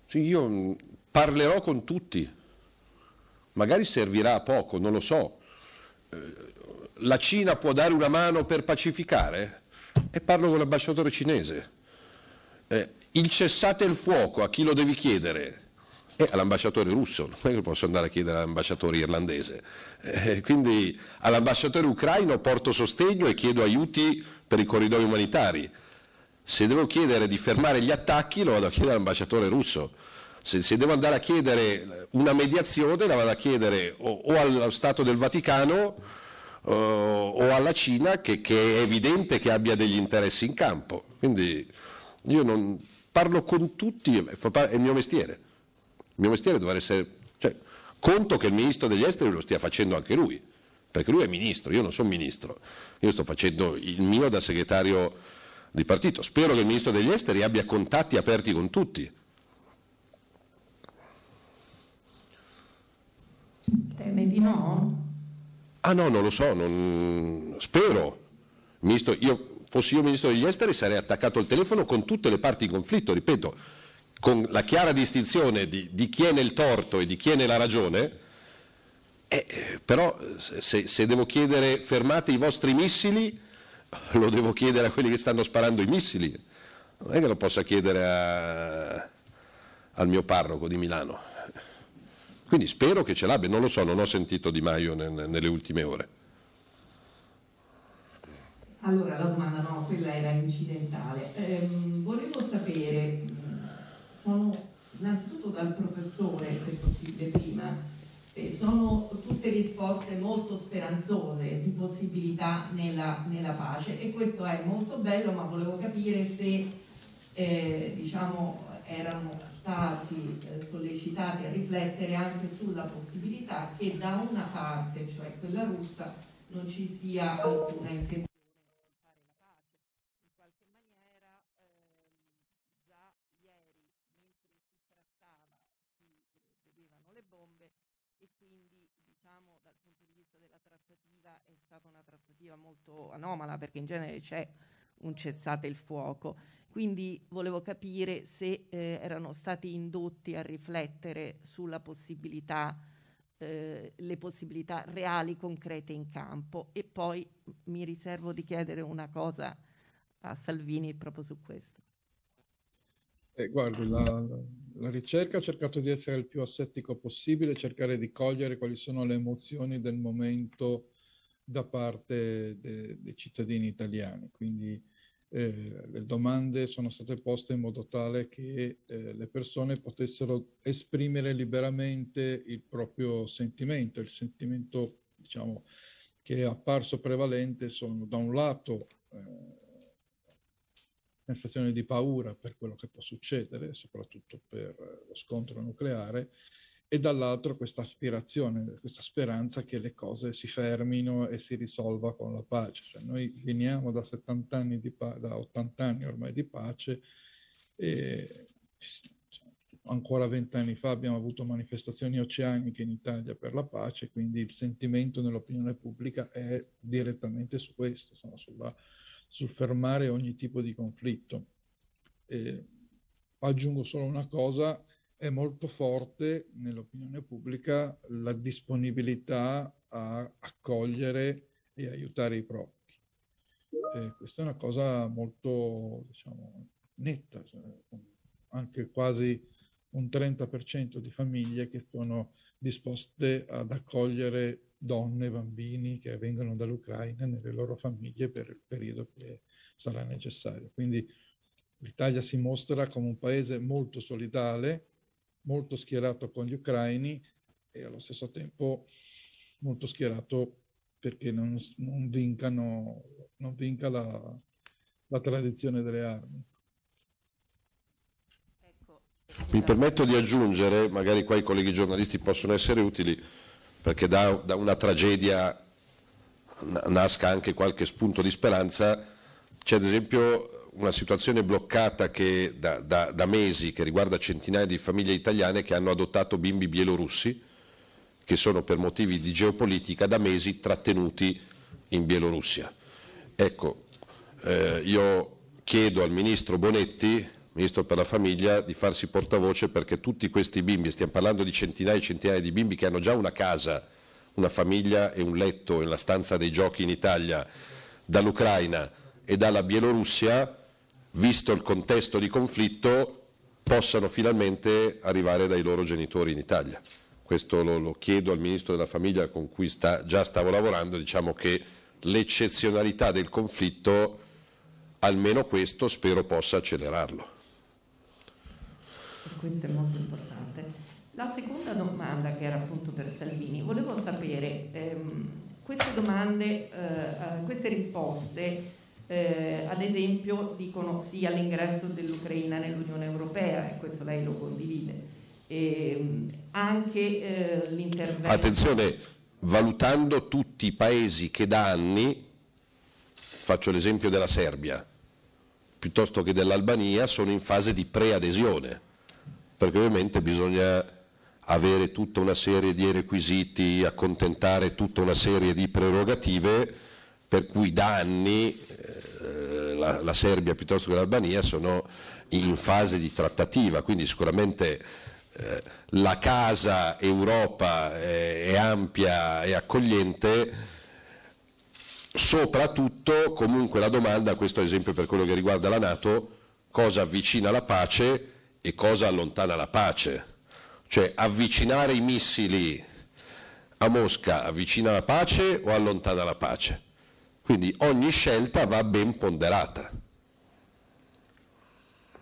Sì, io mm, parlerò con tutti, magari servirà a poco, non lo so. Eh, la Cina può dare una mano per pacificare? E parlo con l'ambasciatore cinese eh, il cessate il fuoco a chi lo devi chiedere? Eh, all'ambasciatore russo, non è che posso andare a chiedere all'ambasciatore irlandese. Eh, quindi all'ambasciatore ucraino porto sostegno e chiedo aiuti per i corridoi umanitari. Se devo chiedere di fermare gli attacchi lo vado a chiedere all'ambasciatore russo. Se, se devo andare a chiedere una mediazione la vado a chiedere o, o allo Stato del Vaticano o, o alla Cina che, che, è evidente che abbia degli interessi in campo. Quindi io non parlo con tutti, è il mio mestiere. Il mio mestiere dovrà essere... Cioè, conto che il ministro degli esteri lo stia facendo anche lui, perché lui è ministro, io non sono ministro, io sto facendo il mio da segretario di partito. Spero che il ministro degli esteri abbia contatti aperti con tutti. Teme di no? Ah no, non lo so, non... spero. Ministro, io fossi io ministro degli esteri sarei attaccato al telefono con tutte le parti in conflitto, ripeto, con la chiara distinzione di, di chi è nel torto e di chi è nella ragione, eh, però se, se, devo chiedere fermate i vostri missili, lo devo chiedere a quelli che stanno sparando i missili, non è che lo possa chiedere a, al mio parroco di Milano. Quindi spero che ce l'abbia, non lo so, non ho sentito Di Maio nelle ultime ore. Allora, la domanda no, quella era incidentale. Eh, volevo sapere, sono innanzitutto dal professore, se possibile prima, eh, sono tutte risposte molto speranzose di possibilità nella, nella, pace e questo è molto bello, ma volevo capire se eh, diciamo, erano stati eh, sollecitati a riflettere anche sulla possibilità che da una parte, cioè quella russa, non ci sia alcuna intenzione trattativa molto anomala perché in genere c'è un cessate il fuoco Quindi volevo capire se eh, erano stati indotti a riflettere sulla possibilità, eh, le possibilità reali, concrete in campo. E poi mi riservo di chiedere una cosa a Salvini proprio su questo. Eh, guardi, la, la, ricerca ha cercato di essere il più assettico possibile, cercare di cogliere quali sono le emozioni del momento da parte de, dei cittadini italiani. Quindi eh, le domande sono state poste in modo tale che eh, le persone potessero esprimere liberamente il proprio sentimento. Il sentimento, diciamo, che è apparso prevalente sono da un lato eh, sensazione di paura per quello che può succedere, soprattutto per lo scontro nucleare, e dall'altro questa aspirazione, questa speranza che le cose si fermino e si risolva con la pace. Cioè noi veniamo da 70 anni di pa- da 80 anni ormai di pace e ancora vent'anni fa abbiamo avuto manifestazioni oceaniche in Italia per la pace, quindi il sentimento nell'opinione pubblica è direttamente su questo, sulla sul fermare ogni tipo di conflitto. E aggiungo solo una cosa, è molto forte nell'opinione pubblica la disponibilità a accogliere e aiutare i propri. E questa è una cosa molto, diciamo, netta, cioè, anche quasi un 30% di famiglie che sono disposte ad accogliere donne bambini che vengono dall'Ucraina nelle loro famiglie per il periodo che sarà necessario. Quindi l'Italia si mostra come un paese molto solidale, molto schierato con gli ucraini e allo stesso tempo molto schierato perché non, non, vincano, non vinca la, la tradizione delle armi. Mi permetto di aggiungere, magari qua i colleghi giornalisti possono essere utili, perché da, da una tragedia nasca anche qualche spunto di speranza. C'è ad esempio una situazione bloccata che da, da, da, mesi che riguarda centinaia di famiglie italiane che hanno adottato bimbi bielorussi, che sono per motivi di geopolitica da mesi trattenuti in Bielorussia. Ecco, eh, io chiedo al Ministro Bonetti, Ministro per la Famiglia, di farsi portavoce perché tutti questi bimbi, stiamo parlando di centinaia e centinaia di bimbi che hanno già una casa, una famiglia e un letto nella stanza dei giochi in Italia, dall'Ucraina e dalla Bielorussia, visto il contesto di conflitto, possano finalmente arrivare dai loro genitori in Italia. Questo lo, lo chiedo al Ministro della Famiglia con cui sta, già stavo lavorando, diciamo che l'eccezionalità del conflitto, almeno questo spero possa accelerarlo questo è molto importante. La seconda domanda, che era appunto per Salvini, volevo sapere, ehm, queste domande, eh, eh, queste risposte, eh, ad esempio, dicono sì all'ingresso dell'Ucraina nell'Unione Europea, e questo lei lo condivide. E, ehm, anche eh, l'intervento... Attenzione, valutando tutti i paesi che da anni, faccio l'esempio della Serbia, piuttosto che dell'Albania, sono in fase di preadesione perché ovviamente bisogna avere tutta una serie di requisiti, accontentare tutta una serie di prerogative per cui da anni eh, la, la, Serbia piuttosto che l'Albania sono in fase di trattativa, quindi sicuramente eh, la casa Europa è, è ampia e accogliente, soprattutto comunque la domanda, questo ad esempio per quello che riguarda la Nato, cosa avvicina la pace e cosa allontana la pace. Cioè avvicinare i missili a Mosca avvicina la pace o allontana la pace? Quindi ogni scelta va ben ponderata.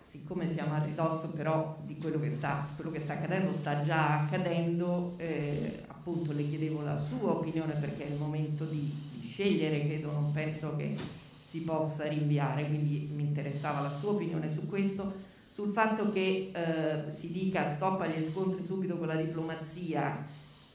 Siccome siamo a ridosso però di quello che sta, quello che sta accadendo, sta già accadendo, eh, appunto le chiedevo la sua opinione perché è il momento di, di scegliere, credo, non penso che si possa rinviare, quindi mi interessava la sua opinione su questo sul fatto che eh, si dica stop agli scontri subito con la diplomazia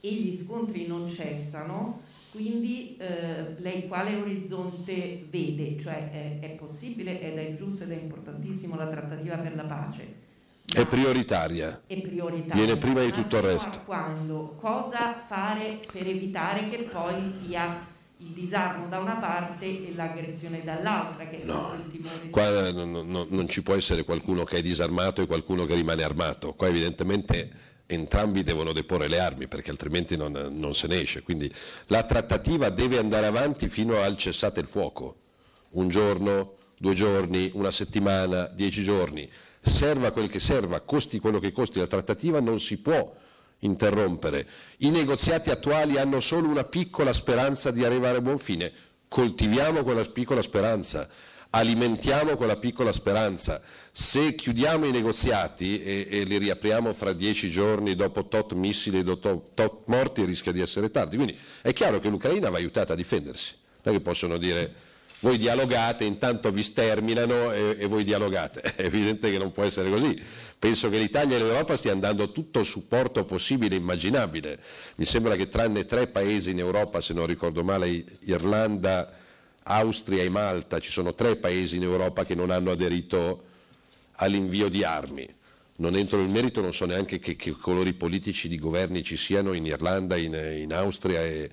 e gli scontri non cessano, quindi eh, lei quale orizzonte vede? Cioè è, è, possibile ed è giusto ed è importantissimo la trattativa per la pace? È prioritaria. È prioritaria. Viene prima di tutto il resto. Quando? Cosa fare per evitare che poi sia il disarmo da una parte e l'aggressione dall'altra, che è No. il. Qua non, non- non ci può essere qualcuno che è disarmato e qualcuno che rimane armato. Qua evidentemente entrambi devono deporre le armi perché altrimenti non, non se ne esce. Quindi la trattativa deve andare avanti fino al cessate il fuoco. Un giorno, due giorni, una settimana, dieci giorni. Serva quel che serva, costi quello che costi, la trattativa non si può interrompere. I negoziati attuali hanno solo una piccola speranza di arrivare a buon fine. Coltiviamo quella piccola speranza, alimentiamo quella piccola speranza. Se chiudiamo i negoziati e, e li riapriamo fra dieci giorni dopo tot missili e dopo tot morti rischia di essere tardi. Quindi è chiaro che l'Ucraina va aiutata a difendersi. Non è che possono dire voi dialogate, intanto vi sterminano e, e voi dialogate. È evidente che non può essere così. Penso che l'Italia e l'Europa stiano dando tutto il supporto possibile e immaginabile. Mi sembra che tranne tre paesi in Europa, se non ricordo male, Irlanda, Austria e Malta, ci sono tre paesi in Europa che non hanno aderito all'invio di armi. Non entro nel merito, non so neanche che, che colori politici di governi ci siano in Irlanda, in, in Austria e,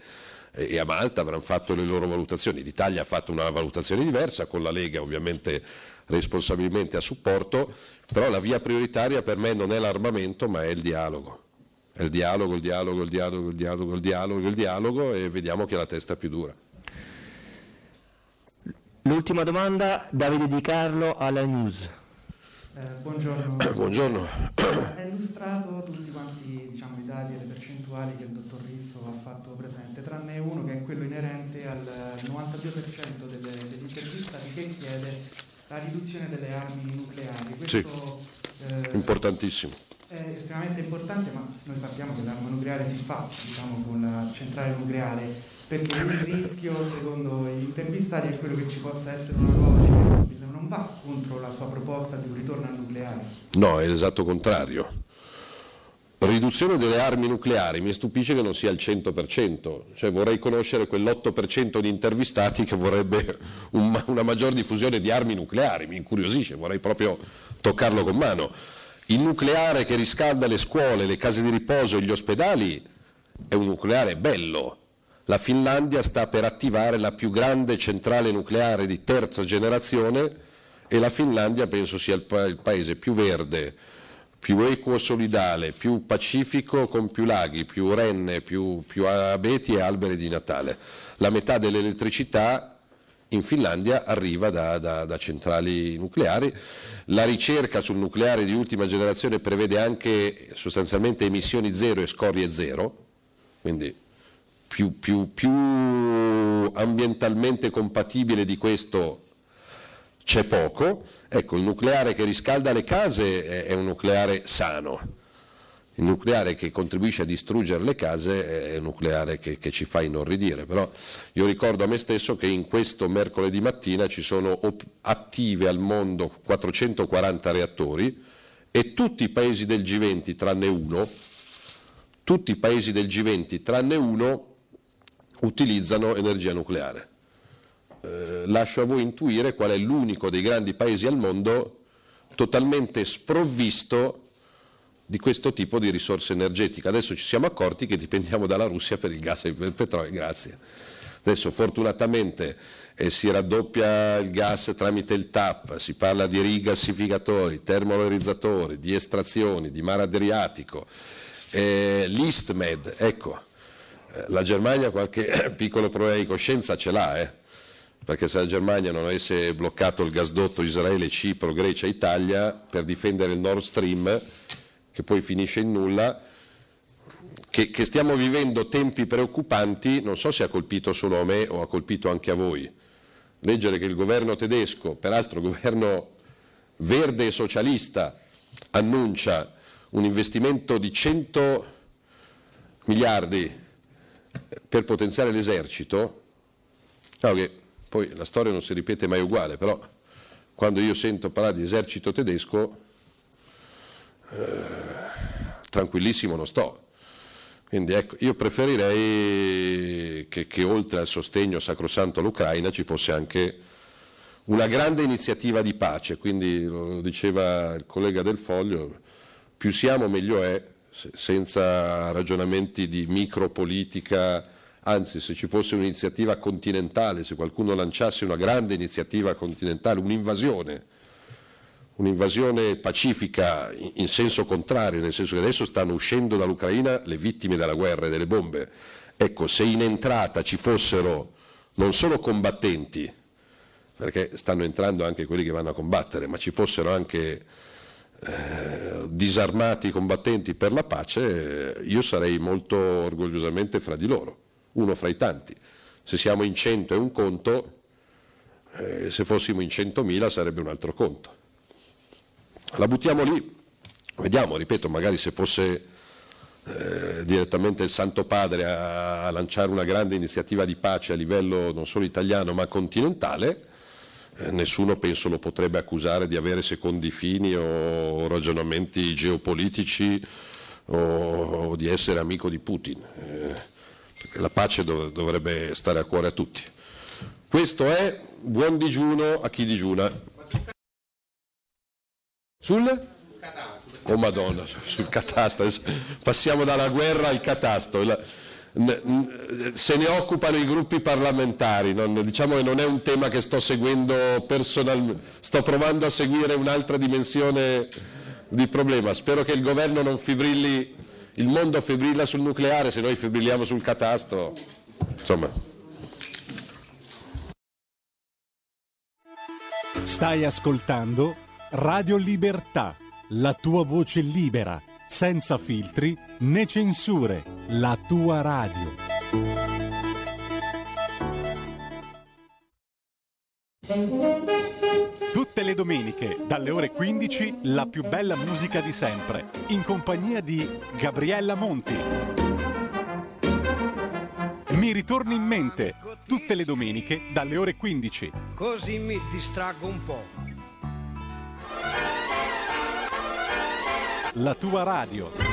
e a Malta, avranno fatto le loro valutazioni. L'Italia ha fatto una valutazione diversa, con la Lega ovviamente responsabilmente a supporto, però la via prioritaria per me non è l'armamento ma è il dialogo. È il dialogo, il dialogo, il dialogo, il dialogo, il dialogo, il dialogo e vediamo chi ha la testa più dura. L'ultima domanda, Davide Di Carlo alla News. Eh, buongiorno. Buongiorno. Ha illustrato tutti quanti diciamo, i dati e le percentuali che il dottor Risso ha fatto presente, tranne uno che è quello inerente al 92% delle, degli intervistati che chiede la riduzione delle armi nucleari. Sì, Questo eh, importantissimo. è estremamente importante, ma noi sappiamo che l'arma nucleare si fa diciamo, con la centrale nucleare, perché il rischio, secondo gli intervistati, è quello che ci possa essere una nuova Chernobyl. Non va contro la sua proposta di un ritorno al nucleare. No, è l'esatto contrario. Riduzione delle armi nucleari, mi stupisce che non sia il 100%, cioè vorrei conoscere quell'8% di intervistati che vorrebbe un- una maggior diffusione di armi nucleari, mi incuriosisce, vorrei proprio toccarlo con mano. Il nucleare che riscalda le scuole, le case di riposo e gli ospedali è un nucleare bello. La Finlandia sta per attivare la più grande centrale nucleare di terza generazione e la Finlandia penso sia il, pa- il paese più verde, più equo solidale, più pacifico con più laghi, più renne, più, più abeti e alberi di Natale. La metà dell'elettricità in Finlandia arriva da, da- da centrali nucleari. La ricerca sul nucleare di ultima generazione prevede anche sostanzialmente emissioni zero e scorie zero, quindi più, più- più ambientalmente compatibile di questo c'è poco. Ecco, il nucleare che riscalda le case è, un nucleare sano. Il nucleare che contribuisce a distruggere le case è un nucleare che, che ci fa inorridire, però io ricordo a me stesso che in questo mercoledì mattina ci sono op- attive al mondo 440 reattori e tutti i paesi del G20 tranne uno, tutti i paesi del G20 tranne uno utilizzano energia nucleare. Eh, lascio a voi intuire qual è l'unico dei grandi paesi al mondo totalmente sprovvisto di questo tipo di risorse energetiche. Adesso ci siamo accorti che dipendiamo dalla Russia per il gas e per il petrolio, grazie. Adesso fortunatamente eh, si raddoppia il gas tramite il TAP, si parla di rigassificatori, termovalorizzatori, di estrazioni, di mare Adriatico, eh, l'ISTMED, ecco, la Germania qualche piccolo problema di coscienza ce l'ha, eh? perché se la Germania non avesse bloccato il gasdotto Israele, Cipro, Grecia, Italia per difendere il Nord Stream, che poi finisce in nulla, che, che stiamo vivendo tempi preoccupanti, non so se ha colpito solo a me o ha colpito anche a voi. Leggere che il governo tedesco, peraltro governo verde e socialista, annuncia un investimento di 100 miliardi per potenziare l'esercito, no, che poi la storia non si ripete mai uguale, però quando io sento parlare di esercito tedesco, eh, tranquillissimo non sto. Quindi ecco, io preferirei che, che oltre al sostegno sacrosanto all'Ucraina ci fosse anche una grande iniziativa di pace, quindi lo diceva il collega del Foglio, più siamo meglio è, se- senza ragionamenti di micropolitica anzi se ci fosse un'iniziativa continentale, se qualcuno lanciasse una grande iniziativa continentale, un'invasione, un'invasione pacifica in, in senso contrario, nel senso che adesso stanno uscendo dall'Ucraina le vittime della guerra e delle bombe. Ecco, se in entrata ci fossero non solo combattenti, perché stanno entrando anche quelli che vanno a combattere, ma ci fossero anche eh, disarmati combattenti per la pace, eh, io sarei molto orgogliosamente fra di loro, uno fra i tanti. Se siamo in 100 è un conto, eh, se fossimo in 100.000 sarebbe un altro conto. La buttiamo lì, vediamo, ripeto, magari se fosse eh, direttamente il Santo Padre a, lanciare una grande iniziativa di pace a livello non solo italiano ma continentale, nessuno penso lo potrebbe accusare di avere secondi fini o ragionamenti geopolitici o, di essere amico di Putin. Eh, la pace dov- dovrebbe stare a cuore a tutti. Questo è buon digiuno a chi digiuna. Sul? Oh madonna, sul catasto. Passiamo dalla guerra al catasto. Se ne occupano i gruppi parlamentari, non, diciamo che non è un tema che sto seguendo personalmente, sto provando a seguire un'altra dimensione di problema. Spero che il governo non fibrilli, il mondo fibrilla sul nucleare, se noi fibrilliamo sul catasto. Insomma. Stai ascoltando Radio Libertà, la tua voce libera, senza filtri né censure, la tua radio. Tutte le domeniche, dalle ore 15, la più bella musica di sempre, in compagnia di Gabriella Monti. Mi ritorni in mente, tutte le domeniche, dalle ore 15. Così mi distraggo un po'. La tua radio.